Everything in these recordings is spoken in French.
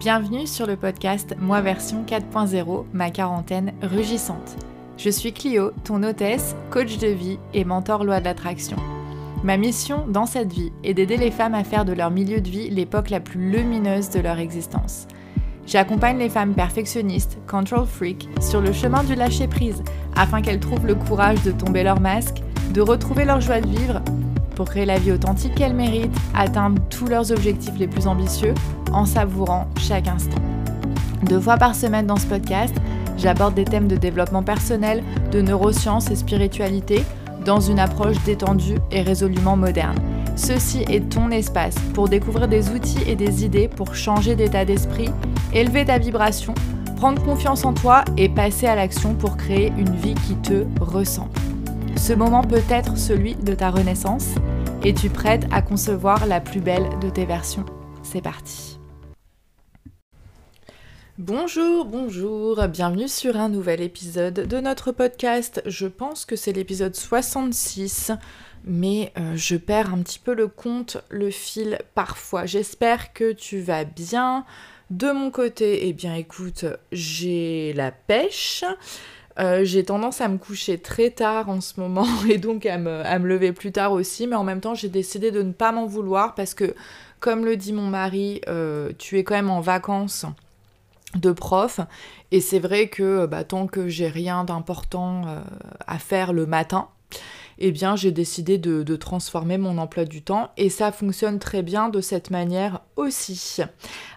Bienvenue sur le podcast Moi version 4.0, ma quarantaine rugissante. Je suis Clio, ton hôtesse, coach de vie et mentor loi de l'attraction. Ma mission dans cette vie est d'aider les femmes à faire de leur milieu de vie l'époque la plus lumineuse de leur existence. J'accompagne les femmes perfectionnistes, control freak, sur le chemin du lâcher prise afin qu'elles trouvent le courage de tomber leur masque, de retrouver leur joie de vivre pour créer la vie authentique qu'elles méritent, atteindre tous leurs objectifs les plus ambitieux en savourant chaque instant. Deux fois par semaine dans ce podcast, j'aborde des thèmes de développement personnel, de neurosciences et spiritualité dans une approche détendue et résolument moderne. Ceci est ton espace pour découvrir des outils et des idées pour changer d'état d'esprit, élever ta vibration, prendre confiance en toi et passer à l'action pour créer une vie qui te ressemble. Ce moment peut être celui de ta renaissance. Es-tu prête à concevoir la plus belle de tes versions C'est parti Bonjour, bonjour, bienvenue sur un nouvel épisode de notre podcast. Je pense que c'est l'épisode 66, mais euh, je perds un petit peu le compte, le fil parfois. J'espère que tu vas bien. De mon côté, eh bien écoute, j'ai la pêche. Euh, j'ai tendance à me coucher très tard en ce moment et donc à me, lever plus tard aussi, mais en même temps j'ai décidé de ne pas m'en vouloir parce que, comme le dit mon mari, euh, tu es quand même en vacances de prof. Et c'est vrai que bah, tant que j'ai rien d'important euh, à faire le matin, eh bien j'ai décidé de, transformer mon emploi du temps. Et ça fonctionne très bien de cette manière aussi.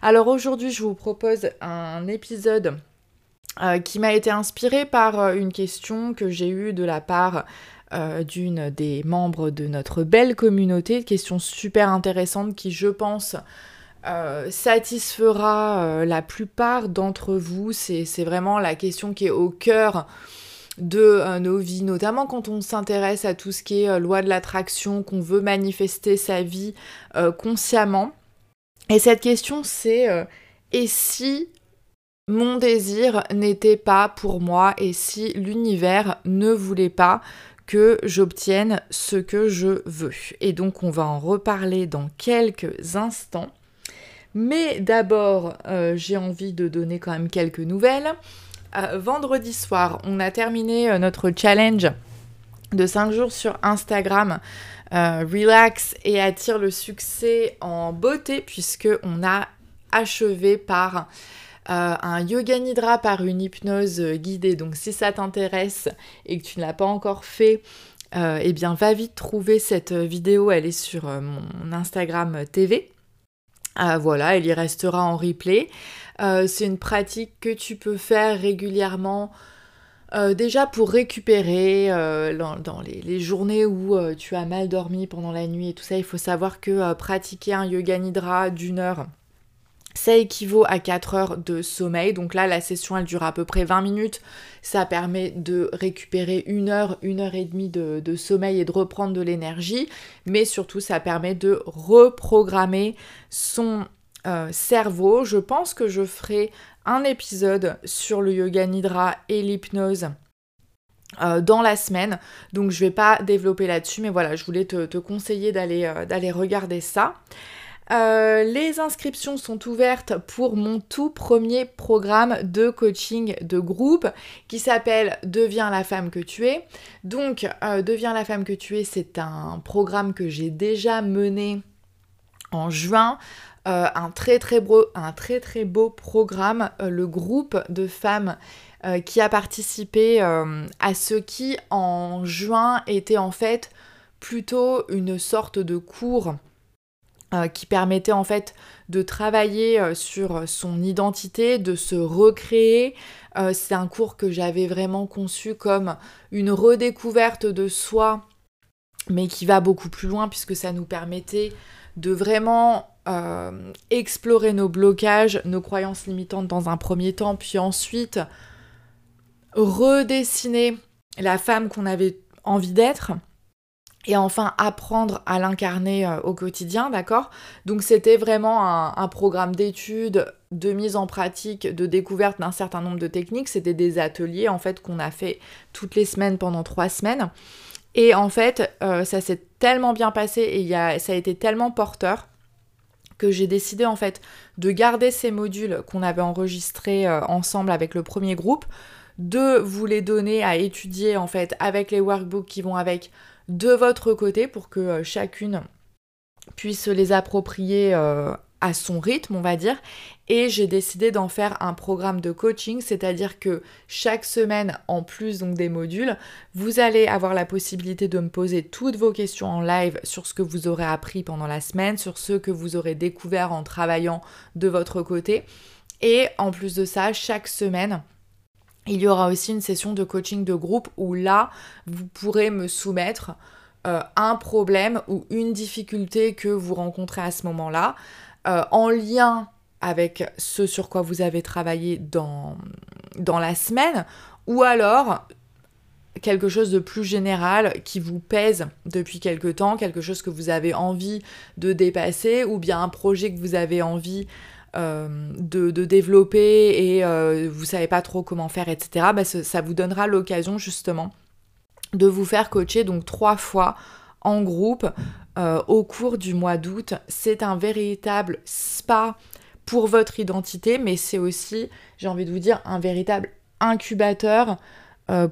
Alors aujourd'hui je vous propose un épisode euh, qui m'a été inspirée par euh, une question que j'ai eue de la part euh, d'une des membres de notre belle communauté, question super intéressante qui, je pense, satisfera la plupart d'entre vous. C'est vraiment la question qui est au cœur de nos vies, notamment quand on s'intéresse à tout ce qui est loi de l'attraction, qu'on veut manifester sa vie consciemment. Et cette question, c'est et si mon désir n'était pas pour moi et si l'univers ne voulait pas que j'obtienne ce que je veux. Et donc on va en reparler dans quelques instants. Mais d'abord, euh, j'ai envie de donner quand même quelques nouvelles. Euh, vendredi soir, on a terminé euh, notre challenge de 5 jours sur Instagram. relax et attire le succès en beauté puisque on a achevé par euh, un yoga nidra par une hypnose guidée. Donc si ça t'intéresse et que tu ne l'as pas encore fait, euh, eh bien va vite trouver cette vidéo, elle est sur euh, mon Instagram TV. voilà, elle y restera en replay. c'est une pratique que tu peux faire régulièrement. déjà pour récupérer dans, les, les, journées où tu as mal dormi pendant la nuit et tout ça, il faut savoir que pratiquer un yoga nidra d'une heure, ça équivaut à 4 heures de sommeil. Donc là, la session, elle dure à peu près 20 minutes. Ça permet de récupérer une heure, une heure et demie de, sommeil et de reprendre de l'énergie. Mais surtout, ça permet de reprogrammer son euh, cerveau. Je pense que je ferai un épisode sur le yoga nidra et l'hypnose. Euh, dans la semaine, donc je vais pas développer là-dessus, mais voilà, je voulais te, conseiller d'aller euh, regarder ça. Euh, les inscriptions sont ouvertes pour mon tout premier programme de coaching de groupe qui s'appelle Deviens la femme que tu es. Donc, euh, Deviens la femme que tu es, c'est un programme que j'ai déjà mené en juin. Euh, un, très, très beau, un très très beau programme, le groupe de femmes qui a participé à ce qui en juin était en fait plutôt une sorte de cours euh, qui permettait en fait de travailler euh, sur son identité, de se recréer. Euh, c'est un cours que j'avais vraiment conçu comme une redécouverte de soi, mais qui va beaucoup plus loin puisque ça nous permettait de vraiment explorer nos blocages, nos croyances limitantes dans un premier temps, puis ensuite redessiner la femme qu'on avait envie d'être et enfin apprendre à l'incarner euh, au quotidien, d'accord? Donc c'était vraiment un, programme d'études, de mise en pratique, de découverte d'un certain nombre de techniques. C'était des ateliers en fait qu'on a fait toutes les semaines pendant trois semaines. Et en fait, euh, ça s'est tellement bien passé et ça a été tellement porteur que j'ai décidé en fait de garder ces modules qu'on avait enregistrés euh, ensemble avec le premier groupe, de vous les donner à étudier en fait avec les workbooks qui vont avec de votre côté pour que euh, chacune puisse les approprier euh, à son rythme, on va dire. Et j'ai décidé d'en faire un programme de coaching, c'est-à-dire que chaque semaine, en plus donc des modules, vous allez avoir la possibilité de me poser toutes vos questions en live sur ce que vous aurez appris pendant la semaine, sur ce que vous aurez découvert en travaillant de votre côté. Et en plus de ça, chaque semaine, il y aura aussi une session de coaching de groupe où là, vous pourrez me soumettre euh, un problème ou une difficulté que vous rencontrez à ce moment-là. Euh, en lien avec ce sur quoi vous avez travaillé dans, dans la semaine, ou alors quelque chose de plus général qui vous pèse depuis quelque temps, quelque chose que vous avez envie de dépasser, ou bien un projet que vous avez envie euh, de, développer et euh, vous savez pas trop comment faire, etc. Bah, ça vous donnera l'occasion justement de vous faire coacher donc trois fois en groupe euh, au cours du mois d'août. C'est un véritable spa pour votre identité, mais c'est aussi, j'ai envie de vous dire, un véritable incubateur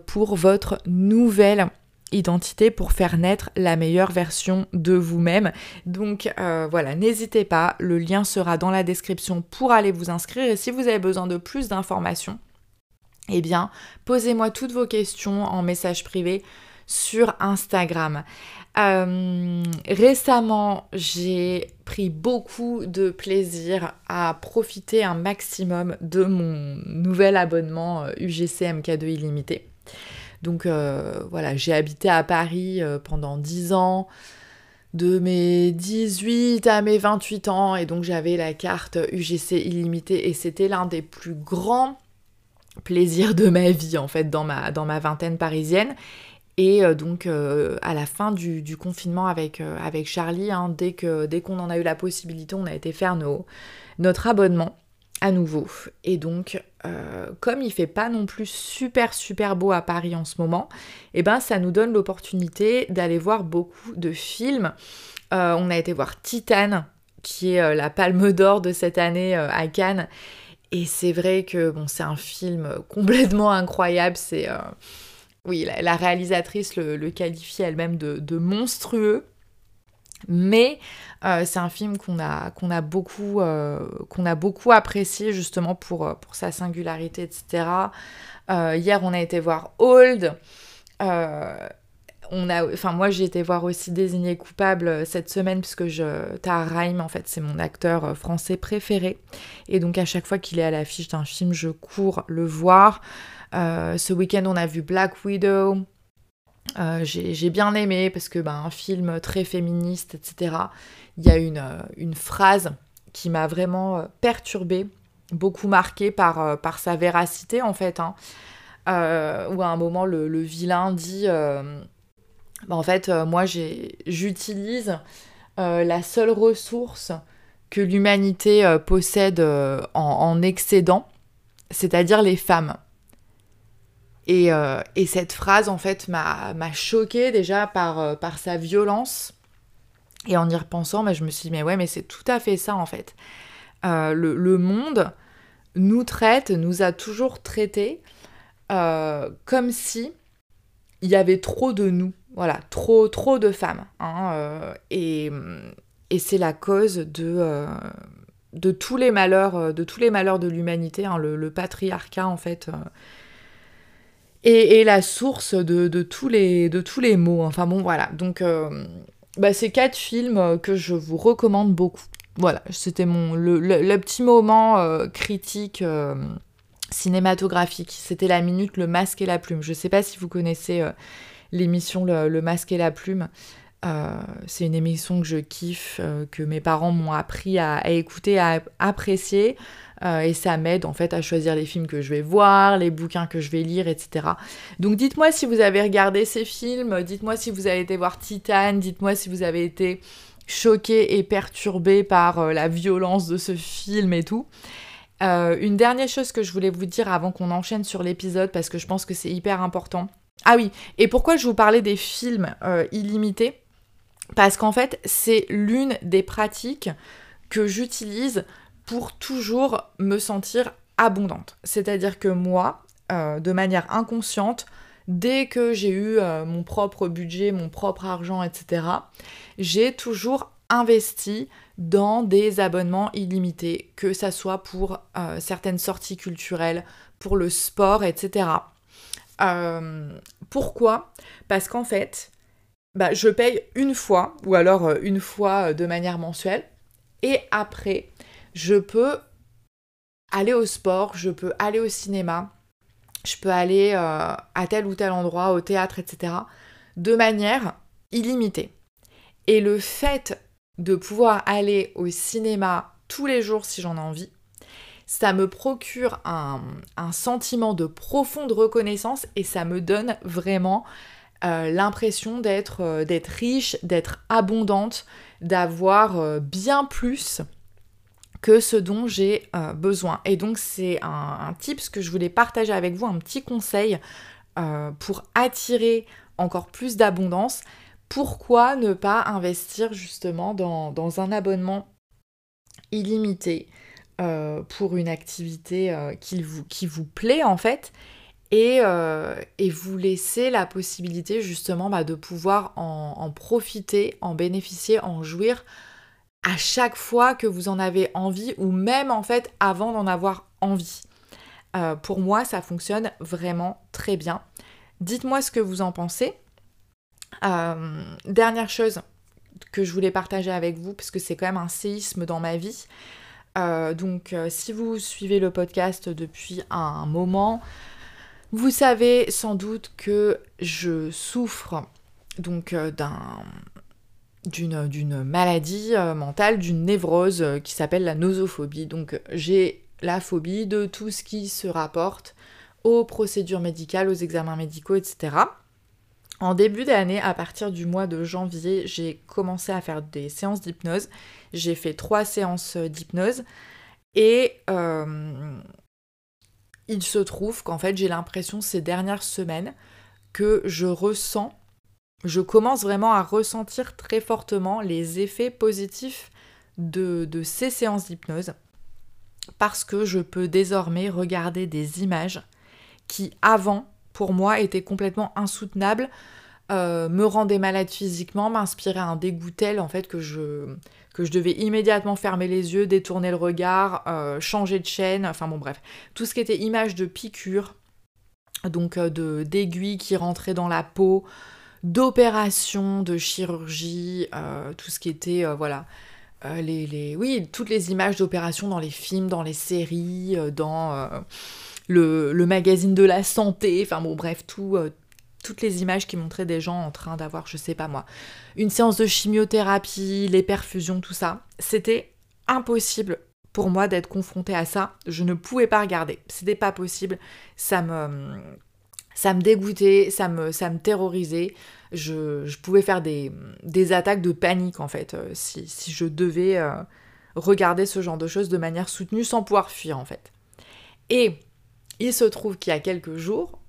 pour votre nouvelle identité pour faire naître la meilleure version de vous-même. Donc euh, voilà, n'hésitez pas, le lien sera dans la description pour aller vous inscrire et si vous avez besoin de plus d'informations, eh bien, posez-moi toutes vos questions en message privé sur Instagram. Euh, récemment, j'ai pris beaucoup de plaisir à profiter un maximum de mon nouvel abonnement UGC euh, MK2 illimité. Donc euh, voilà, j'ai habité à Paris pendant 10 ans, de mes 18 à mes 28 ans, et donc j'avais la carte UGC illimité, et c'était l'un des plus grands plaisirs de ma vie en fait dans ma, vingtaine parisienne. Et euh, donc euh, à la fin du, confinement avec, euh, avec Charlie, hein, dès qu'on dès qu'on en a eu la possibilité, on a été faire notre abonnement à nouveau. Et donc, comme il fait pas non plus super super beau à Paris en ce moment, et eh ben ça nous donne l'opportunité d'aller voir beaucoup de films. on a été voir Titan, qui est la palme d'or de cette année à Cannes. Et c'est vrai que bon, c'est un film complètement incroyable. C'est oui, la, réalisatrice le, qualifie elle-même de, monstrueux. Mais euh, c'est un film qu'on a, a, beaucoup, euh, a beaucoup apprécié justement pour, euh, pour sa singularité, etc. hier, on a été voir Old. on a, enfin, moi, j'ai été voir aussi Désigné coupable cette semaine puisque je, Tahar en fait, c'est mon acteur français préféré. Et donc, à chaque fois qu'il est à l'affiche d'un film, je cours le voir. Ce week-end, on a vu Black Widow. Euh, j'ai bien aimé parce que bah, un film très féministe, etc. Il y a une, euh, une phrase qui m'a vraiment perturbée, beaucoup marquée par, par sa véracité en fait. Hein. où à un moment le, vilain dit bah, en fait moi j'utilise la seule ressource que l'humanité possède en excédent, c'est-à-dire les femmes. Euh, et, cette phrase, en fait, m'a choquée déjà par, euh, par sa violence. Et en y repensant, bah, je me suis dit, mais ouais, mais c'est tout à fait ça, en fait. Euh, le, monde nous traite, nous a toujours traités comme si il y avait trop de nous. Voilà, trop, trop de femmes. Hein, et, c'est la cause de, tous les malheurs, de tous les malheurs de l'humanité. Hein, le, patriarcat, en fait et, la source de, tous les, mots. Enfin bon, voilà. Donc, euh, bah, c'est quatre films que je vous recommande beaucoup. Voilà, c'était mon le, petit moment euh, critique euh, cinématographique. C'était la minute Le Masque et la Plume. Je sais pas si vous connaissez l'émission le, Masque et la Plume. C'est une émission que je kiffe, que mes parents m'ont appris à, écouter, à apprécier. Euh, et ça m'aide en fait à choisir les films que je vais voir, les bouquins que je vais lire, etc. Donc dites-moi si vous avez regardé ces films, dites-moi si vous avez été voir Titan, dites-moi si vous avez été choqué et perturbé par euh, la violence de ce film et tout. Euh, une dernière chose que je voulais vous dire avant qu'on enchaîne sur l'épisode parce que je pense que c'est hyper important. Ah oui, et pourquoi je vous parlais des films illimités? Parce qu'en fait, c'est l'une des pratiques que j'utilise pour toujours me sentir abondante. C'est-à-dire que moi, euh, de manière inconsciente, dès que j'ai eu euh, mon propre budget, mon propre argent, etc., j'ai toujours investi dans des abonnements illimités, que ça soit pour euh, certaines sorties culturelles, pour le sport, etc. pourquoi? Parce qu'en fait, bah, je paye une fois, ou alors une fois de manière mensuelle, et après, je peux aller au sport, je peux aller au cinéma, je peux aller euh, à tel ou tel endroit, au théâtre, etc., de manière illimitée. Et le fait de pouvoir aller au cinéma tous les jours si j'en ai envie, ça me procure un, sentiment de profonde reconnaissance et ça me donne vraiment euh, l'impression euh, d'être riche, d'être abondante, d'avoir bien plus que ce dont j'ai euh, besoin. Et donc c'est un, tip tips que je voulais partager avec vous, un petit conseil euh, pour attirer encore plus d'abondance. Pourquoi ne pas investir justement dans, un abonnement illimité euh, pour une activité qui vous plaît en fait et, vous laisser la possibilité justement bah, de pouvoir en profiter, en bénéficier, en jouir à chaque fois que vous en avez envie ou même en fait avant d'en avoir envie. Euh, pour moi, ça fonctionne vraiment très bien. Dites-moi ce que vous en pensez. Euh, dernière chose que je voulais partager avec vous, parce que c'est quand même un séisme dans ma vie. Euh, donc, si vous suivez le podcast depuis un moment, vous savez sans doute que je souffre donc d'un d'une maladie euh, mentale, d'une névrose euh, qui s'appelle la nosophobie. Donc j'ai la phobie de tout ce qui se rapporte aux procédures médicales, aux examens médicaux, etc. En début d'année, à partir du mois de janvier, j'ai commencé à faire des séances d'hypnose. J'ai fait trois séances d'hypnose et euh, il se trouve qu'en fait j'ai l'impression ces dernières semaines que je ressens je commence vraiment à ressentir très fortement les effets positifs de, ces séances d'hypnose parce que je peux désormais regarder des images qui avant pour moi étaient complètement insoutenables, euh, me rendaient malade physiquement, m'inspiraient un dégoût tel en fait que je, que je devais immédiatement fermer les yeux, détourner le regard, euh, changer de chaîne, enfin bon bref, tout ce qui était image de piqûres, donc euh, de d'aiguilles qui rentraient dans la peau, d'opérations, de chirurgie, euh, tout ce qui était, voilà, euh, les, oui, toutes les images d'opérations dans les films, dans les séries, dans le, magazine de la santé, enfin bon, bref, tout, toutes les images qui montraient des gens en train d'avoir, je sais pas moi, une séance de chimiothérapie, les perfusions, tout ça. C'était impossible pour moi d'être confrontée à ça. Je ne pouvais pas regarder. C'était pas possible. Ça me ça me dégoûtait, ça me, ça me terrorisait. Je, pouvais faire des, attaques de panique en fait euh, si, je devais euh, regarder ce genre de choses de manière soutenue sans pouvoir fuir en fait. Et il se trouve qu'il y a quelques jours,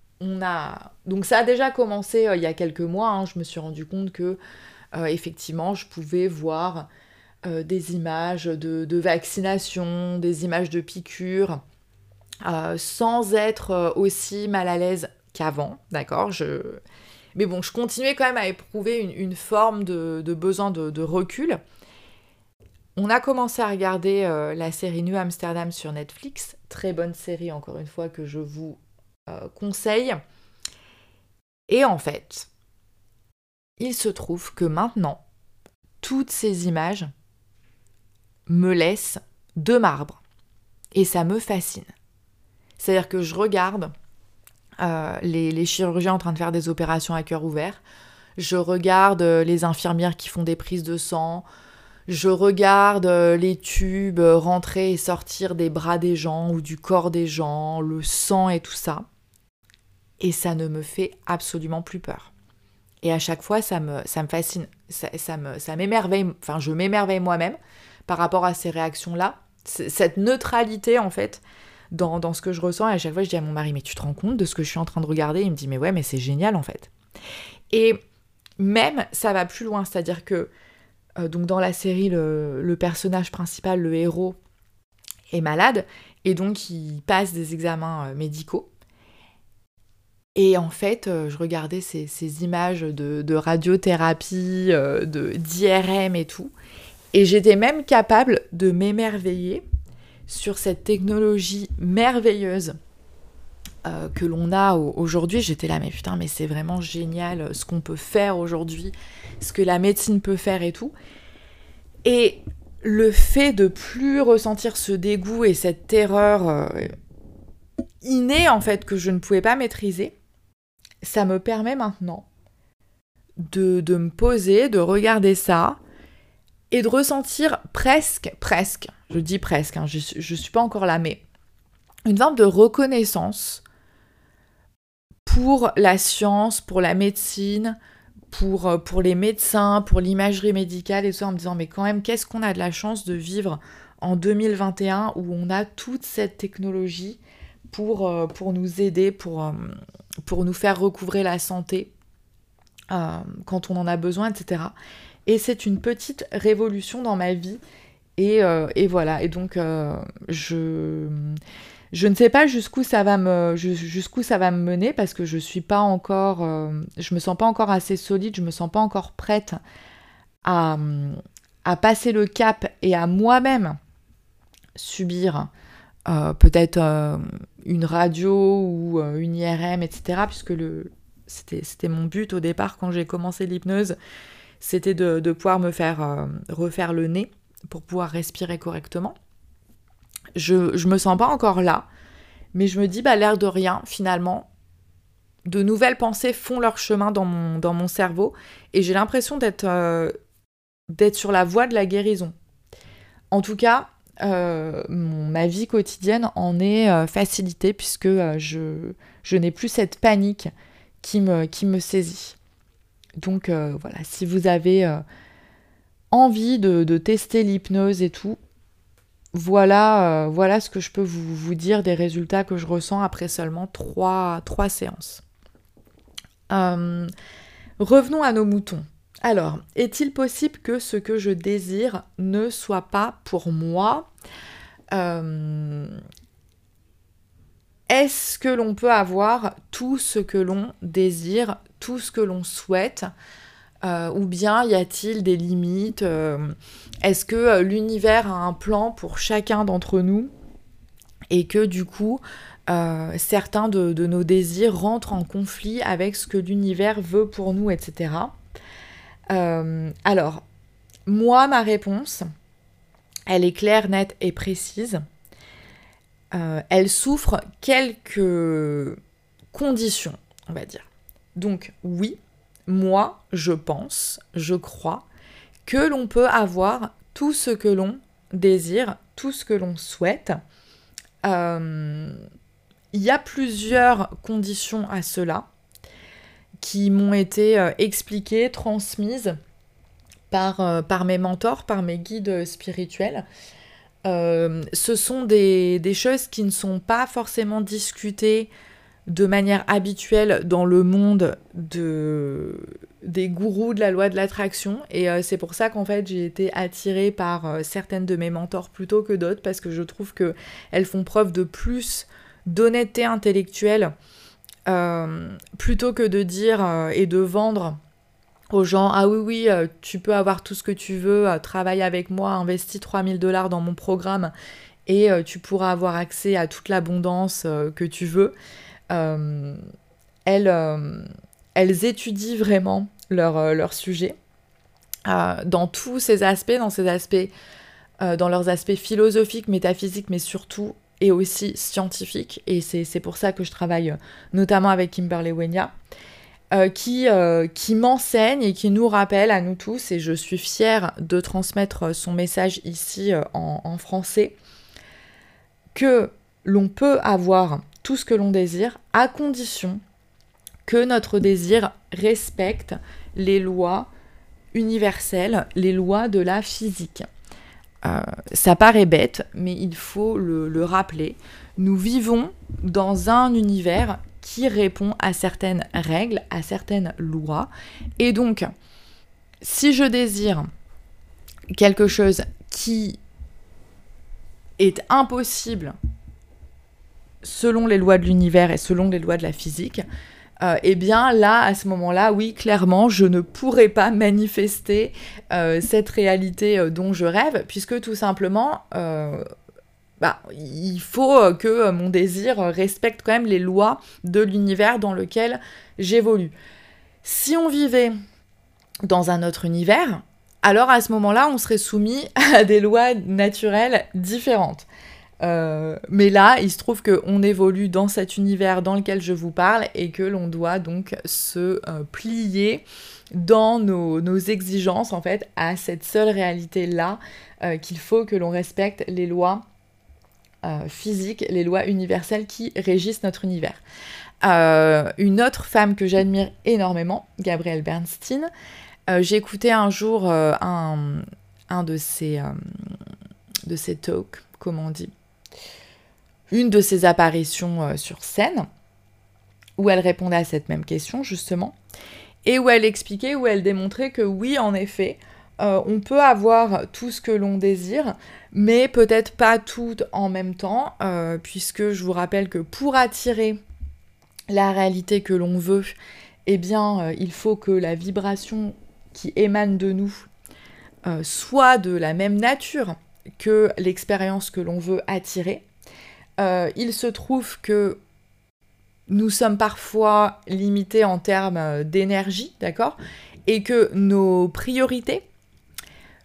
Donc ça a déjà commencé euh, il y a quelques mois, hein. je me suis rendu compte que effectivement je pouvais voir des images de, vaccination, des images de piqûres, sans être aussi mal à l'aise qu'avant, d'accord? Je... Mais bon, je continuais quand même à éprouver une, forme de, besoin de, recul. On a commencé à regarder euh, la série New Amsterdam sur Netflix, très bonne série encore une fois que je vous euh, conseille. Et en fait, il se trouve que maintenant, toutes ces images me laissent de marbre. Et ça me fascine. C'est-à-dire que je regarde euh, les, chirurgiens en train de faire des opérations à cœur ouvert. Je regarde euh, les infirmières qui font des prises de sang. Je regarde les tubes rentrer et sortir des bras des gens ou du corps des gens, le sang et tout ça. Et ça ne me fait absolument plus peur. Et à chaque fois, ça me, fascine. Ça, ça m'émerveille. enfin, je m'émerveille moi-même par rapport à ces réactions-là. Cette neutralité, en fait, dans, ce que je ressens. Et à chaque fois, je dis à mon mari, mais tu te rends compte de ce que je suis en train de regarder? Il me dit, mais ouais, mais c'est génial en fait. Et même, ça va plus loin, c'est-à-dire que donc dans la série, le, personnage principal, le héros, est malade et donc il passe des examens médicaux. Et en fait, je regardais ces, images de, de radiothérapie, d'IRM et tout. Et j'étais même capable de m'émerveiller sur cette technologie merveilleuse euh, que l'on a aujourd'hui. J'étais là, mais putain, mais c'est vraiment génial euh, ce qu'on peut faire aujourd'hui, ce que la médecine peut faire et tout. Et le fait de plus ressentir ce dégoût et cette terreur euh, innée, en fait, que je ne pouvais pas maîtriser, ça me permet maintenant de, me poser, de regarder ça, et de ressentir presque, presque, je dis presque, hein, je ne suis pas encore là, mais une forme de reconnaissance pour la science, pour la médecine, pour, euh, pour les médecins, pour l'imagerie médicale et tout ça, en me disant mais quand même, qu'est-ce qu'on a de la chance de vivre en 2021 où on a toute cette technologie pour, euh, nous aider, pour, euh, pour nous faire recouvrer la santé quand on en a besoin, etc. Et c'est une petite révolution dans ma vie. Et, euh, voilà. Et donc, euh, je, je ne sais pas jusqu'où ça va me, jusqu'où ça va me mener parce que je suis pas encore, euh, je me sens pas encore assez solide, je me sens pas encore prête à, à passer le cap et à moi-même subir peut-être une radio ou une IRM, etc. Puisque le, c'était mon but au départ quand j'ai commencé l'hypnose c'était de, pouvoir me faire euh, refaire le nez pour pouvoir respirer correctement. Je, je me sens pas encore là, mais je me dis, bah, l'air de rien, finalement, de nouvelles pensées font leur chemin dans mon, dans mon cerveau et j'ai l'impression d'être euh, d'être sur la voie de la guérison. En tout cas, euh, ma vie quotidienne en est facilitée puisque je, je n'ai plus cette panique qui me, saisit. Donc euh, voilà, si vous avez euh, envie de, tester l'hypnose et tout, voilà, euh, voilà ce que je peux vous, dire des résultats que je ressens après seulement trois, trois séances. revenons à nos moutons. Alors, est-il possible que ce que je désire ne soit pas pour moi Est-ce que l'on peut avoir tout ce que l'on désire tout ce que l'on souhaite euh, Ou bien y a-t-il des limites euh, Est-ce que euh, l'univers a un plan pour chacun d'entre nous et que du coup, certains de, nos désirs rentrent en conflit avec ce que l'univers veut pour nous, etc. alors, moi, ma réponse, elle est claire, nette et précise. elle souffre quelques conditions, on va dire. Donc oui, moi, je pense, je crois que l'on peut avoir tout ce que l'on désire, tout ce que l'on souhaite. Euh, il y a plusieurs conditions à cela qui m'ont été euh, expliquées, transmises par, euh, par, mes mentors, par mes guides spirituels. ce sont des, choses qui ne sont pas forcément discutées de manière habituelle dans le monde de, des gourous de la loi de l'attraction. Et euh, c'est pour ça qu'en fait j'ai été attirée par euh, certaines de mes mentors plutôt que d'autres, parce que je trouve qu'elles font preuve de plus d'honnêteté intellectuelle, euh, plutôt que de dire et de vendre aux gens ah oui oui tu peux avoir tout ce que tu veux travaille avec moi investis 3000 dollars dans mon programme et tu pourras avoir accès à toute l'abondance que tu veux euh, elles, euh, étudient vraiment leur, euh, leur sujet dans tous ces aspects, dans ces aspects, dans leurs aspects philosophiques, métaphysiques, mais surtout et aussi scientifiques. Et c'est pour ça que je travaille notamment avec Kimberly Wenya. qui, qui m'enseigne et qui nous rappelle à nous tous, et je suis fière de transmettre son message ici en, français, que l'on peut avoir tout ce que l'on désire, à condition que notre désir respecte les lois universelles, les lois de la physique. Euh, ça paraît bête, mais il faut le, rappeler. Nous vivons dans un univers qui répond à certaines règles, à certaines lois. Et donc, si je désire quelque chose qui est impossible selon les lois de l'univers et selon les lois de la physique, euh, eh bien là, à ce moment-là, oui, clairement, je ne pourrais pas manifester euh, cette réalité euh, dont je rêve, puisque tout simplement, bah, il faut que mon désir respecte quand même les lois de l'univers dans lequel j'évolue. Si on vivait dans un autre univers, alors à ce moment-là, on serait soumis à des lois naturelles différentes. Euh, mais là, il se trouve qu'on évolue dans cet univers dans lequel je vous parle et que l'on doit donc se euh, plier dans nos, exigences, en fait, à cette seule réalité-là, euh, qu'il faut que l'on respecte les lois physiques, les lois universelles qui régissent notre univers. une autre femme que j'admire énormément, Gabrielle Bernstein, j'ai écouté un jour un, un, de ses, de ses talks, comment on dit une de ses apparitions euh, sur scène, où elle répondait à cette même question justement, et où elle expliquait, où elle démontrait que oui, en effet, euh, on peut avoir tout ce que l'on désire, mais peut-être pas tout en même temps, euh, puisque je vous rappelle que pour attirer la réalité que l'on veut, eh bien, il faut que la vibration qui émane de nous soit de la même nature que l'expérience que l'on veut attirer. Euh, il se trouve que nous sommes parfois limités en termes euh, d'énergie, d'accord Et que nos priorités,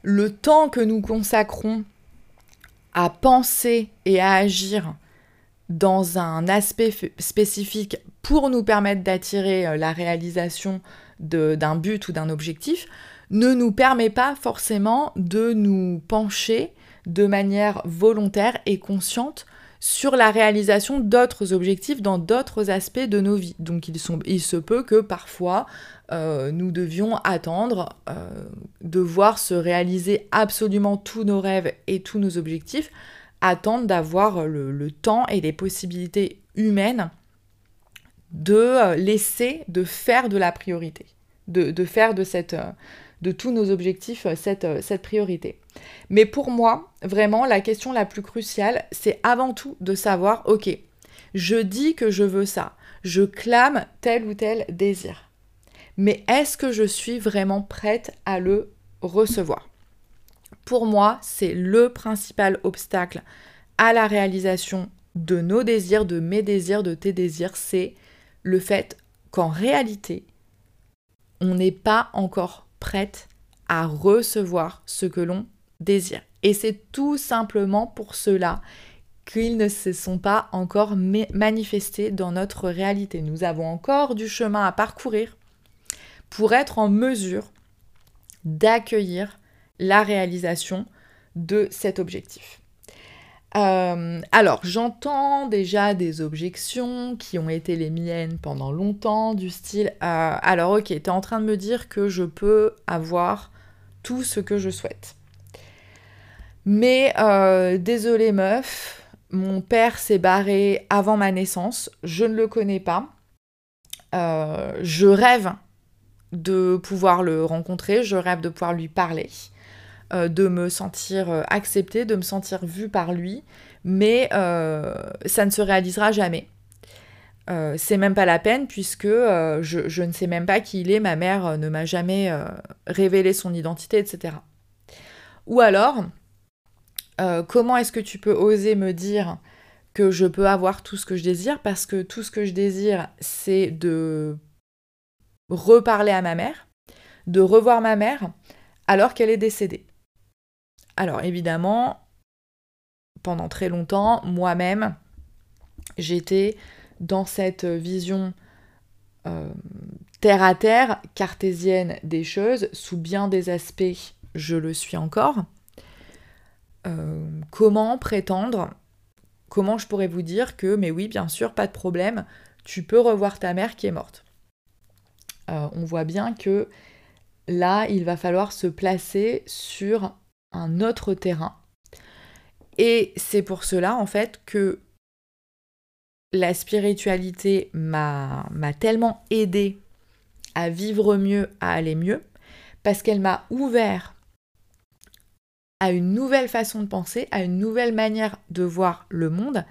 le temps que nous consacrons à penser et à agir dans un aspect spécifique pour nous permettre d'attirer euh, la réalisation d'un but ou d'un objectif, ne nous permet pas forcément de nous pencher de manière volontaire et consciente sur la réalisation d'autres objectifs dans d'autres aspects de nos vies. Donc il, se peut que parfois euh, nous devions attendre euh, de voir se réaliser absolument tous nos rêves et tous nos objectifs, attendre d'avoir le, temps et les possibilités humaines de euh, laisser, de faire de la priorité, de, faire de, cette, de tous nos objectifs cette, cette priorité. Mais pour moi, vraiment, la question la plus cruciale, c'est avant tout de savoir, ok, je dis que je veux ça, je clame tel ou tel désir. Mais est-ce que je suis vraiment prête à le recevoir? Pour moi, c'est le principal obstacle à la réalisation de nos désirs, de mes désirs, de tes désirs, c'est le fait qu'en réalité, on n'est pas encore prête à recevoir ce que l'on désir. Et c'est tout simplement pour cela qu'ils ne se sont pas encore manifestés dans notre réalité. Nous avons encore du chemin à parcourir pour être en mesure d'accueillir la réalisation de cet objectif. Euh, alors, j'entends déjà des objections qui ont été les miennes pendant longtemps, du style euh, Alors, ok, tu es en train de me dire que je peux avoir tout ce que je souhaite. Mais euh, désolé meuf, mon père s'est barré avant ma naissance, je ne le connais pas. Je rêve de pouvoir le rencontrer, je rêve de pouvoir lui parler, euh, de me sentir acceptée, de me sentir vue par lui, mais ça ne se réalisera jamais. c'est même pas la peine puisque je, ne sais même pas qui il est, ma mère ne m'a jamais révélé son identité, etc. Ou alors, euh, comment est-ce que tu peux oser me dire que je peux avoir tout ce que je désire? Parce que tout ce que je désire, c'est de reparler à ma mère, de revoir ma mère alors qu'elle est décédée. Alors évidemment, pendant très longtemps, moi-même, j'étais dans cette vision euh, terre à terre, cartésienne des choses, sous bien des aspects, je le suis encore. Euh, comment prétendre, comment je pourrais vous dire que, mais oui, bien sûr, pas de problème, tu peux revoir ta mère qui est morte. Euh, on voit bien que là, il va falloir se placer sur un autre terrain. Et c'est pour cela, en fait, que la spiritualité m'a tellement aidé à vivre mieux, à aller mieux, parce qu'elle m'a ouvert à une nouvelle façon de penser, à une nouvelle manière de voir le monde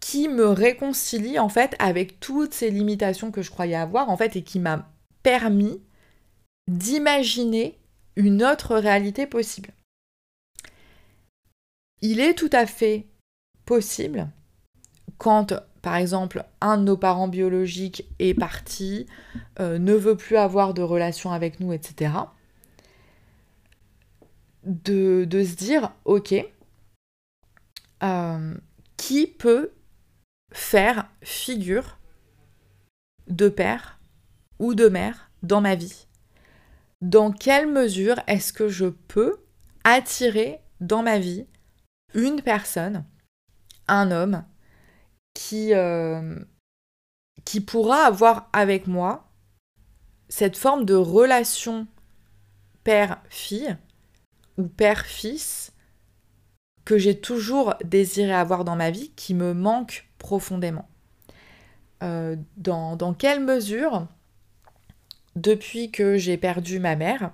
qui me réconcilie en fait avec toutes ces limitations que je croyais avoir en fait et qui m'a permis d'imaginer une autre réalité possible. Il est tout à fait possible quand par exemple un de nos parents biologiques est parti, euh, ne veut plus avoir de relation avec nous, etc de, se dire, ok, euh, qui peut faire figure de père ou de mère dans ma vie? Dans quelle mesure est-ce que je peux attirer dans ma vie une personne, un homme, qui, euh, qui pourra avoir avec moi cette forme de relation père-fille ou père-fils que j'ai toujours désiré avoir dans ma vie qui me manque profondément. Euh, dans, dans, quelle mesure, depuis que j'ai perdu ma mère,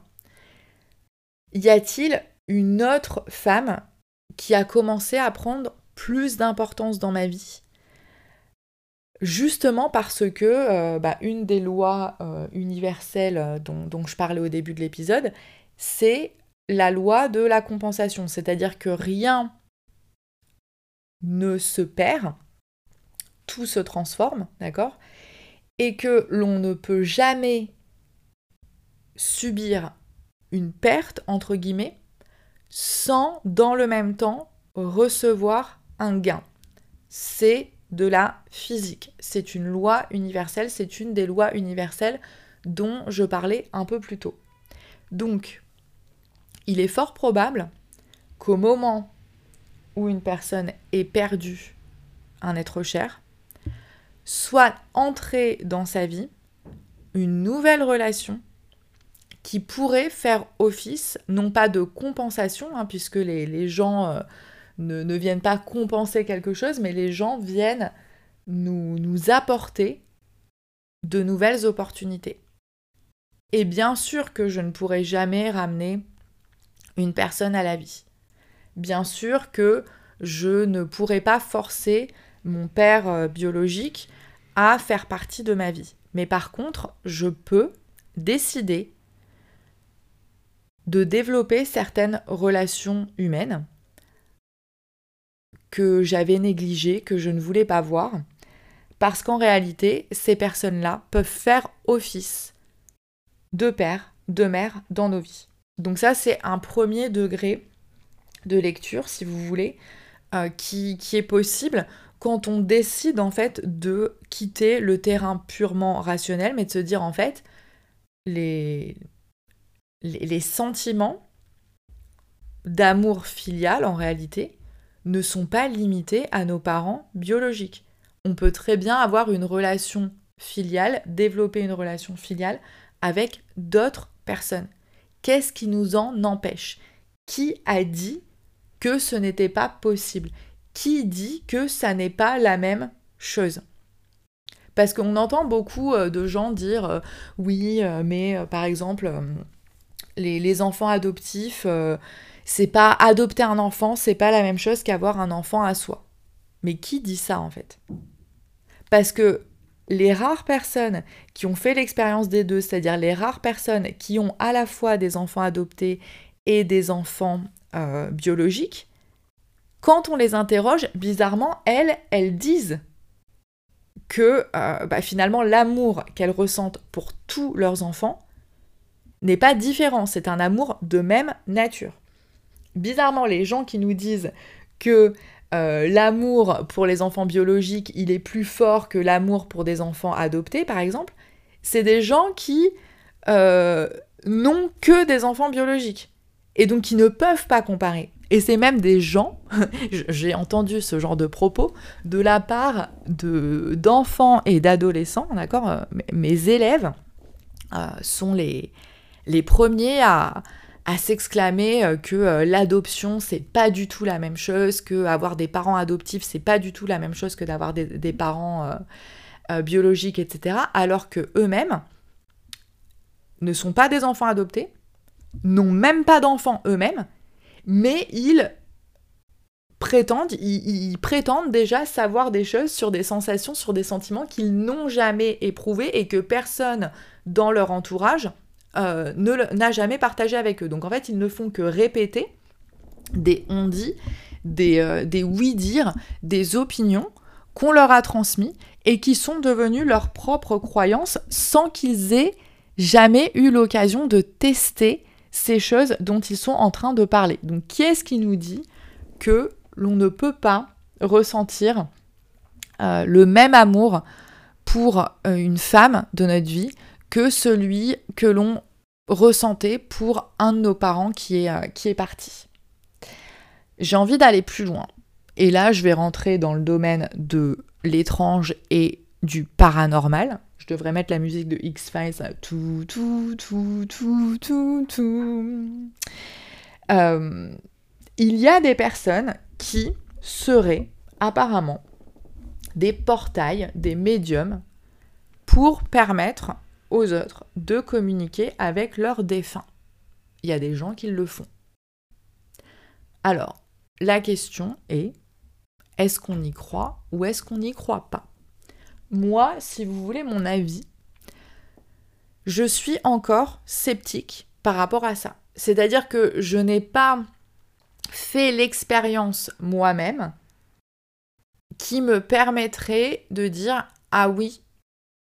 y a-t-il une autre femme qui a commencé à prendre plus d'importance dans ma vie. Justement parce que euh, bah, une des lois euh, universelles dont, dont, je parlais au début de l'épisode, c'est la loi de la compensation, c'est-à-dire que rien ne se perd, tout se transforme, d'accord? Et que l'on ne peut jamais subir une perte, entre guillemets, sans, dans le même temps, recevoir un gain. C'est de la physique. C'est une loi universelle, c'est une des lois universelles dont je parlais un peu plus tôt. Donc, il est fort probable qu'au moment où une personne ait perdu un être cher, soit entrée dans sa vie une nouvelle relation qui pourrait faire office, non pas de compensation, hein, puisque les, gens euh, ne, viennent pas compenser quelque chose, mais les gens viennent nous, nous apporter de nouvelles opportunités. Et bien sûr que je ne pourrai jamais ramener une personne à la vie. Bien sûr que je ne pourrais pas forcer mon père euh, biologique à faire partie de ma vie. Mais par contre, je peux décider de développer certaines relations humaines que j'avais négligées, que je ne voulais pas voir, parce qu'en réalité, ces personnes-là peuvent faire office de père, de mère dans nos vies. Donc ça, c'est un premier degré de lecture, si vous voulez, euh, qui, est possible quand on décide en fait de quitter le terrain purement rationnel, mais de se dire en fait, les, les, sentiments d'amour filial en réalité ne sont pas limités à nos parents biologiques. On peut très bien avoir une relation filiale, développer une relation filiale avec d'autres personnes. Qu'est-ce qui nous en empêche? Qui a dit que ce n'était pas possible? Qui dit que ça n'est pas la même chose? Parce qu'on entend beaucoup euh, de gens dire euh, oui, euh, mais par exemple, les, enfants adoptifs, c'est pas adopter un enfant, c'est pas la même chose qu'avoir un enfant à soi. Mais qui dit ça en fait? Parce que les rares personnes qui ont fait l'expérience des deux, c'est-à-dire les rares personnes qui ont à la fois des enfants adoptés et des enfants euh, biologiques, quand on les interroge, bizarrement, elles, elles disent que euh, bah, finalement l'amour qu'elles ressentent pour tous leurs enfants n'est pas différent, c'est un amour de même nature. Bizarrement, les gens qui nous disent que euh, l'amour pour les enfants biologiques, il est plus fort que l'amour pour des enfants adoptés, par exemple, c'est des gens qui euh, n'ont que des enfants biologiques et donc qui ne peuvent pas comparer. Et c'est même des gens, j'ai entendu ce genre de propos de la part de d'enfants et d'adolescents, d'accord euh, Mes élèves sont les, les premiers à, s'exclamer euh, que euh, l'adoption c'est pas du tout la même chose, que avoir des parents adoptifs c'est pas du tout la même chose que d'avoir des, parents euh, biologiques, etc. Alors que eux-mêmes ne sont pas des enfants adoptés, n'ont même pas d'enfants eux-mêmes, mais ils prétendent, ils, prétendent déjà savoir des choses sur des sensations, sur des sentiments qu'ils n'ont jamais éprouvés et que personne dans leur entourage euh, n'a jamais partagé avec eux. Donc en fait, ils ne font que répéter des on-dit, des, euh, des oui-dire, des opinions qu'on leur a transmis et qui sont devenues leurs propres croyances sans qu'ils aient jamais eu l'occasion de tester ces choses dont ils sont en train de parler. Donc qui est-ce qui nous dit que l'on ne peut pas ressentir euh, le même amour pour une femme de notre vie que celui que l'on ressentait pour un de nos parents qui est, euh, qui est parti. J'ai envie d'aller plus loin. Et là, je vais rentrer dans le domaine de l'étrange et du paranormal. Je devrais mettre la musique de X-Files. Tout, tout, tout, tout, tout, tout. il y a des personnes qui seraient apparemment des portails, des médiums, pour permettre aux autres de communiquer avec leurs défunts. Il y a des gens qui le font. Alors, la question est, est-ce qu'on y croit ou est-ce qu'on n'y croit pas? Moi, si vous voulez mon avis, je suis encore sceptique par rapport à ça. C'est-à-dire que je n'ai pas fait l'expérience moi-même qui me permettrait de dire ah oui,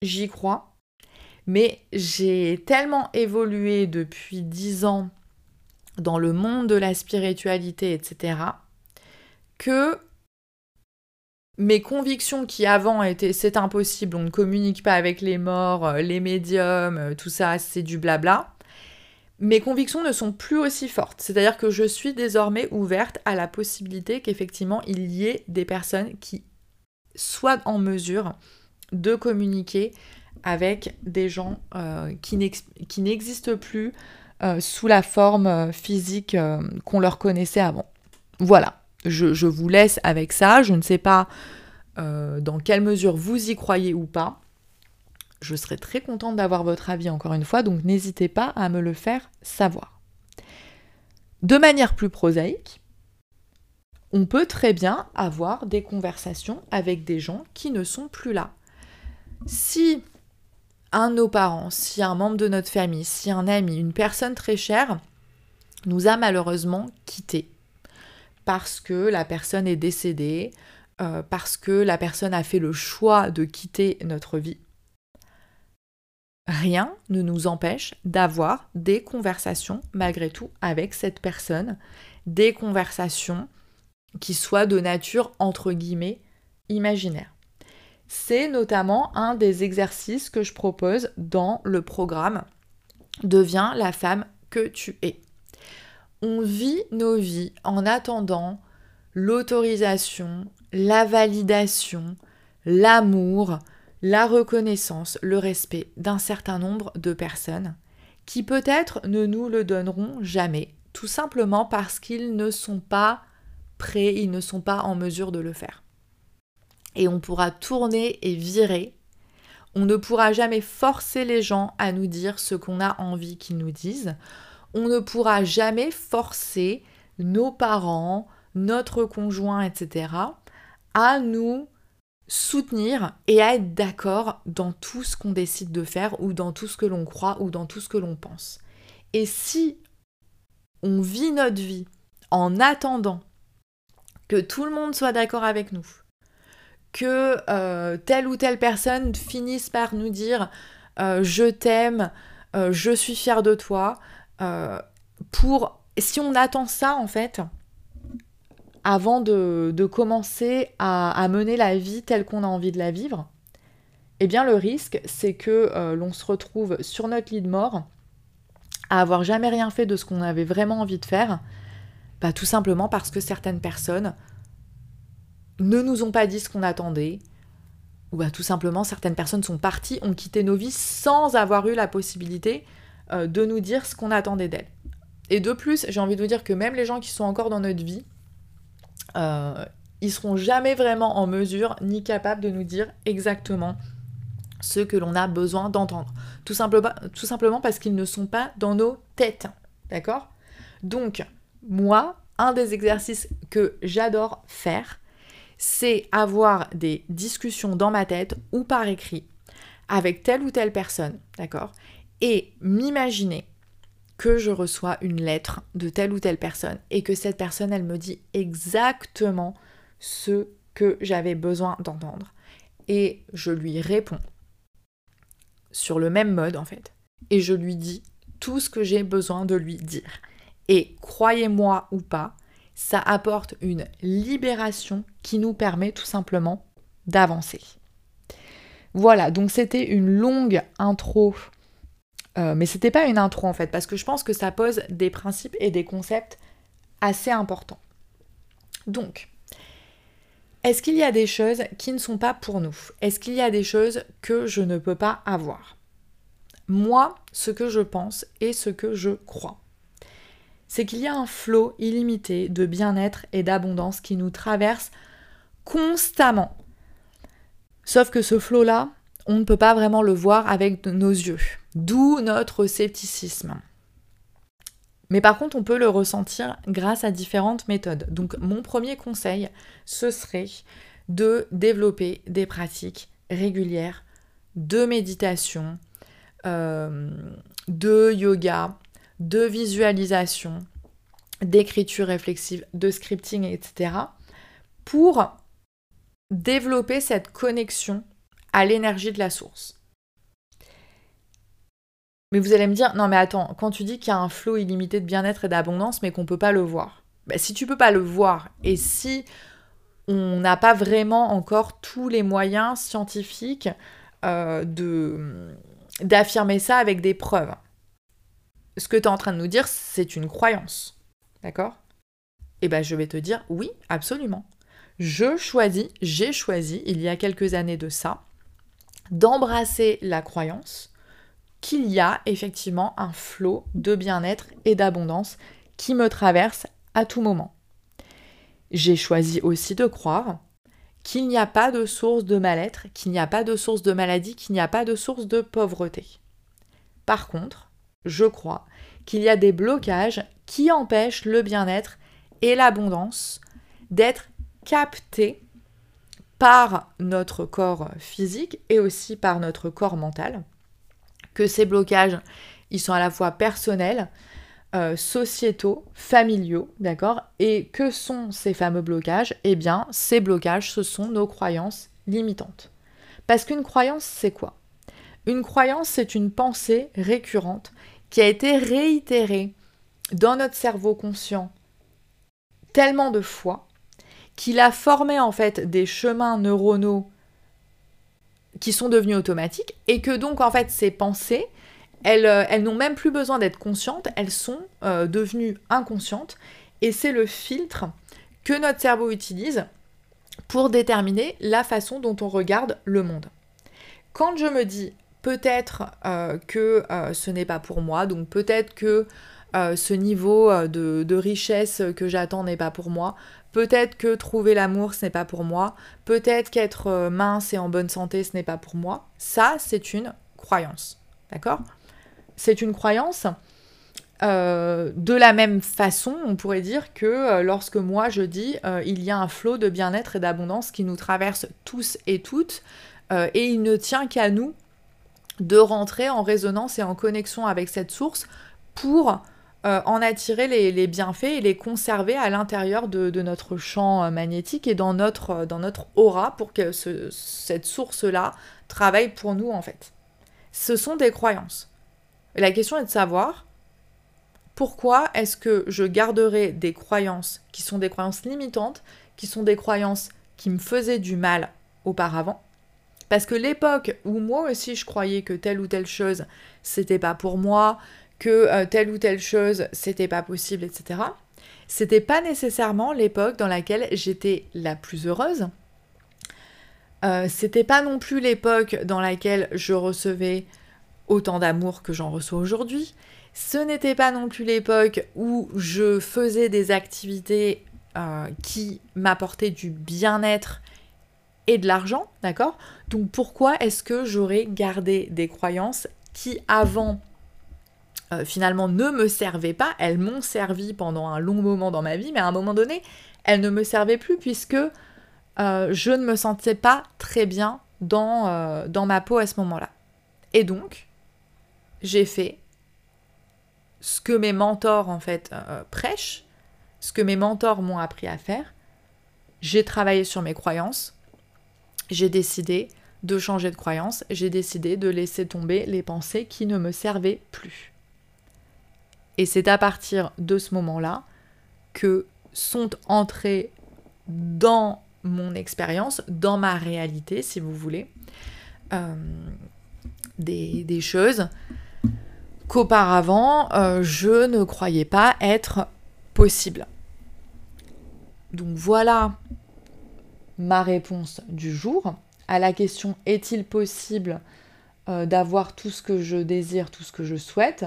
j'y crois. Mais j'ai tellement évolué depuis dix ans dans le monde de la spiritualité, etc., que mes convictions qui avant étaient c'est impossible, on ne communique pas avec les morts, euh, les médiums, euh, tout ça, c'est du blabla, mes convictions ne sont plus aussi fortes. C'est-à-dire que je suis désormais ouverte à la possibilité qu'effectivement il y ait des personnes qui soient en mesure de communiquer avec des gens euh, qui n'existent plus euh, sous la forme euh, physique qu'on leur connaissait avant. Voilà, je, je, vous laisse avec ça. Je ne sais pas dans quelle mesure vous y croyez ou pas. Je serais très contente d'avoir votre avis encore une fois, donc n'hésitez pas à me le faire savoir. De manière plus prosaïque, on peut très bien avoir des conversations avec des gens qui ne sont plus là. Si un de nos parents, si un membre de notre famille, si un ami, une personne très chère nous a malheureusement quittés. Parce que la personne est décédée, euh, parce que la personne a fait le choix de quitter notre vie, rien ne nous empêche d'avoir des conversations malgré tout avec cette personne, des conversations qui soient de nature entre guillemets imaginaire. C'est notamment un des exercices que je propose dans le programme Deviens la femme que tu es. On vit nos vies en attendant l'autorisation, la validation, l'amour, la reconnaissance, le respect d'un certain nombre de personnes qui peut-être ne nous le donneront jamais, tout simplement parce qu'ils ne sont pas prêts, ils ne sont pas en mesure de le faire. Et on pourra tourner et virer. On ne pourra jamais forcer les gens à nous dire ce qu'on a envie qu'ils nous disent. On ne pourra jamais forcer nos parents, notre conjoint, etc., à nous soutenir et à être d'accord dans tout ce qu'on décide de faire ou dans tout ce que l'on croit ou dans tout ce que l'on pense. Et si on vit notre vie en attendant que tout le monde soit d'accord avec nous, que euh, telle ou telle personne finisse par nous dire euh, je t'aime, euh, je suis fière de toi, pour si on attend ça en fait, avant de, commencer à, mener la vie telle qu'on a envie de la vivre, eh bien le risque, c'est que l'on se retrouve sur notre lit de mort à avoir jamais rien fait de ce qu'on avait vraiment envie de faire, bah, tout simplement parce que certaines personnes ne nous ont pas dit ce qu'on attendait, ou bah, tout simplement certaines personnes sont parties, ont quitté nos vies sans avoir eu la possibilité euh, de nous dire ce qu'on attendait d'elles. Et de plus, j'ai envie de vous dire que même les gens qui sont encore dans notre vie, euh, ils seront jamais vraiment en mesure ni capables de nous dire exactement ce que l'on a besoin d'entendre. Tout simplement, tout simplement parce qu'ils ne sont pas dans nos têtes. D'accord? Donc, moi, un des exercices que j'adore faire, c'est avoir des discussions dans ma tête ou par écrit avec telle ou telle personne, d'accord Et m'imaginer que je reçois une lettre de telle ou telle personne et que cette personne, elle me dit exactement ce que j'avais besoin d'entendre. Et je lui réponds sur le même mode en fait. Et je lui dis tout ce que j'ai besoin de lui dire. Et croyez-moi ou pas, ça apporte une libération qui nous permet tout simplement d'avancer. Voilà, donc c'était une longue intro, euh, mais c'était pas une intro en fait, parce que je pense que ça pose des principes et des concepts assez importants. Donc, est-ce qu'il y a des choses qui ne sont pas pour nous? Est-ce qu'il y a des choses que je ne peux pas avoir? Moi, ce que je pense et ce que je crois, c'est qu'il y a un flot illimité de bien-être et d'abondance qui nous traverse constamment. Sauf que ce flot-là, on ne peut pas vraiment le voir avec nos yeux, d'où notre scepticisme. Mais par contre, on peut le ressentir grâce à différentes méthodes. Donc mon premier conseil, ce serait de développer des pratiques régulières de méditation, euh, de yoga, de visualisation, d'écriture réflexive, de scripting, etc. pour développer cette connexion à l'énergie de la source. Mais vous allez me dire, non mais attends, quand tu dis qu'il y a un flot illimité de bien-être et d'abondance, mais qu'on ne peut pas le voir, bah, si tu peux pas le voir et si on n'a pas vraiment encore tous les moyens scientifiques euh, d'affirmer ça avec des preuves, ce que tu es en train de nous dire, c'est une croyance. D'accord? Eh bien, je vais te dire oui, absolument. Je choisis, j'ai choisi, il y a quelques années de ça, d'embrasser la croyance qu'il y a effectivement un flot de bien-être et d'abondance qui me traverse à tout moment. J'ai choisi aussi de croire qu'il n'y a pas de source de mal-être, qu'il n'y a pas de source de maladie, qu'il n'y a pas de source de pauvreté. Par contre, je crois qu'il y a des blocages qui empêchent le bien-être et l'abondance d'être captés par notre corps physique et aussi par notre corps mental. Que ces blocages, ils sont à la fois personnels, euh, sociétaux, familiaux, d'accord? Et que sont ces fameux blocages? Eh bien, ces blocages, ce sont nos croyances limitantes. Parce qu'une croyance, c'est quoi? Une croyance, c'est une pensée récurrente qui a été réitéré dans notre cerveau conscient tellement de fois qu'il a formé en fait des chemins neuronaux qui sont devenus automatiques et que donc en fait ces pensées, elles, euh, elles n'ont même plus besoin d'être conscientes, elles sont euh, devenues inconscientes et c'est le filtre que notre cerveau utilise pour déterminer la façon dont on regarde le monde. Quand je me dis peut-être euh, que euh, ce n'est pas pour moi, donc peut-être que euh, ce niveau de, richesse que j'attends n'est pas pour moi, peut-être que trouver l'amour ce n'est pas pour moi, peut-être qu'être mince et en bonne santé ce n'est pas pour moi. Ça, c'est une croyance. D'accord? C'est une croyance. de la même façon, on pourrait dire que lorsque moi je dis il y a un flot de bien-être et d'abondance qui nous traverse tous et toutes, et il ne tient qu'à nous de rentrer en résonance et en connexion avec cette source pour euh, en attirer les, bienfaits et les conserver à l'intérieur de, notre champ euh, magnétique et dans notre, euh, dans notre aura pour que cette source-là travaille pour nous en fait. Ce sont des croyances. la question est de savoir pourquoi est-ce que je garderai des croyances qui sont des croyances limitantes, qui sont des croyances qui me faisaient du mal auparavant, parce que l'époque où moi aussi je croyais que telle ou telle chose c'était pas pour moi, que euh, telle ou telle chose c'était pas possible, etc. C'était pas nécessairement l'époque dans laquelle j'étais la plus heureuse. Euh, c'était pas non plus l'époque dans laquelle je recevais autant d'amour que j'en reçois aujourd'hui. Ce n'était pas non plus l'époque où je faisais des activités euh, qui m'apportaient du bien-être et de l'argent, d'accord? Donc pourquoi est-ce que j'aurais gardé des croyances qui avant euh, finalement ne me servaient pas? Elles m'ont servi pendant un long moment dans ma vie, mais à un moment donné, elles ne me servaient plus puisque euh, je ne me sentais pas très bien dans, euh, dans ma peau à ce moment-là. Et donc, j'ai fait ce que mes mentors en fait prêchent, ce que mes mentors m'ont appris à faire. J'ai travaillé sur mes croyances. J'ai décidé de changer de croyance. J'ai décidé de laisser tomber les pensées qui ne me servaient plus. Et c'est à partir de ce moment-là que sont entrées dans mon expérience, dans ma réalité, si vous voulez, euh, des, choses qu'auparavant, euh, je ne croyais pas être possible. Donc voilà ma réponse du jour à la question est-il possible euh, d'avoir tout ce que je désire, tout ce que je souhaite?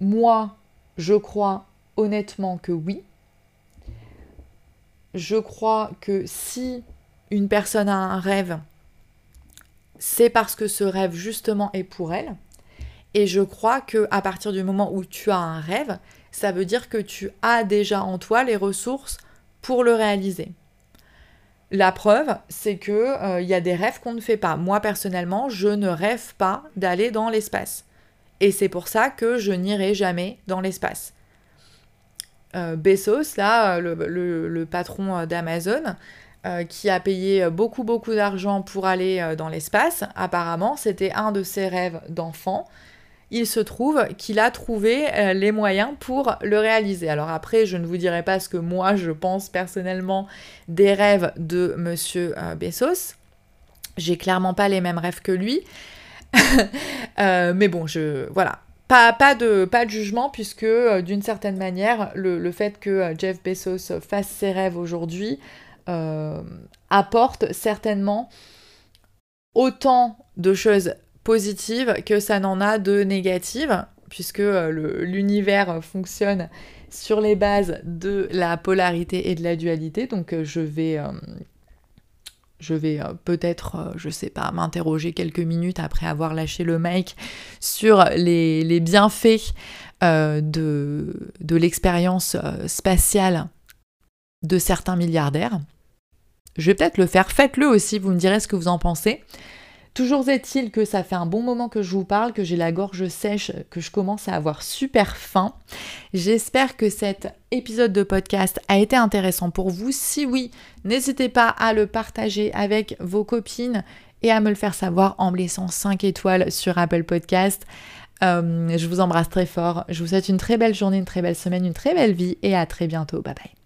Moi, je crois honnêtement que oui. Je crois que si une personne a un rêve, c'est parce que ce rêve justement est pour elle. Et je crois que à partir du moment où tu as un rêve, ça veut dire que tu as déjà en toi les ressources pour le réaliser. La preuve, c'est que il euh, y a des rêves qu'on ne fait pas. Moi personnellement, je ne rêve pas d'aller dans l'espace. Et c'est pour ça que je n'irai jamais dans l'espace. Euh, Bezos, là, le, patron euh, d'Amazon, euh, qui a payé beaucoup beaucoup d'argent pour aller dans l'espace, apparemment, c'était un de ses rêves d'enfant. Il se trouve qu'il a trouvé les moyens pour le réaliser. Alors après, je ne vous dirai pas ce que moi je pense personnellement des rêves de Monsieur Bezos. J'ai clairement pas les mêmes rêves que lui. Euh, mais bon, je voilà. Pas, de, pas de jugement, puisque euh, d'une certaine manière, le, fait que euh, Jeff Bezos fasse ses rêves aujourd'hui apporte certainement autant de choses positives que ça n'en a de négatives, puisque l'univers fonctionne sur les bases de la polarité et de la dualité. Donc je vais je vais euh, peut-être, euh, je sais pas, m'interroger quelques minutes après avoir lâché le mic sur les, bienfaits euh, de, de l'expérience spatiale de certains milliardaires. Je vais peut-être le faire, faites-le aussi, vous me direz ce que vous en pensez. Toujours est-il que ça fait un bon moment que je vous parle, que j'ai la gorge sèche, que je commence à avoir super faim. J'espère que cet épisode de podcast a été intéressant pour vous. Si oui, n'hésitez pas à le partager avec vos copines et à me le faire savoir en me laissant 5 étoiles sur Apple Podcast. Euh, je vous embrasse très fort. Je vous souhaite une très belle journée, une très belle semaine, une très belle vie et à très bientôt. Bye bye.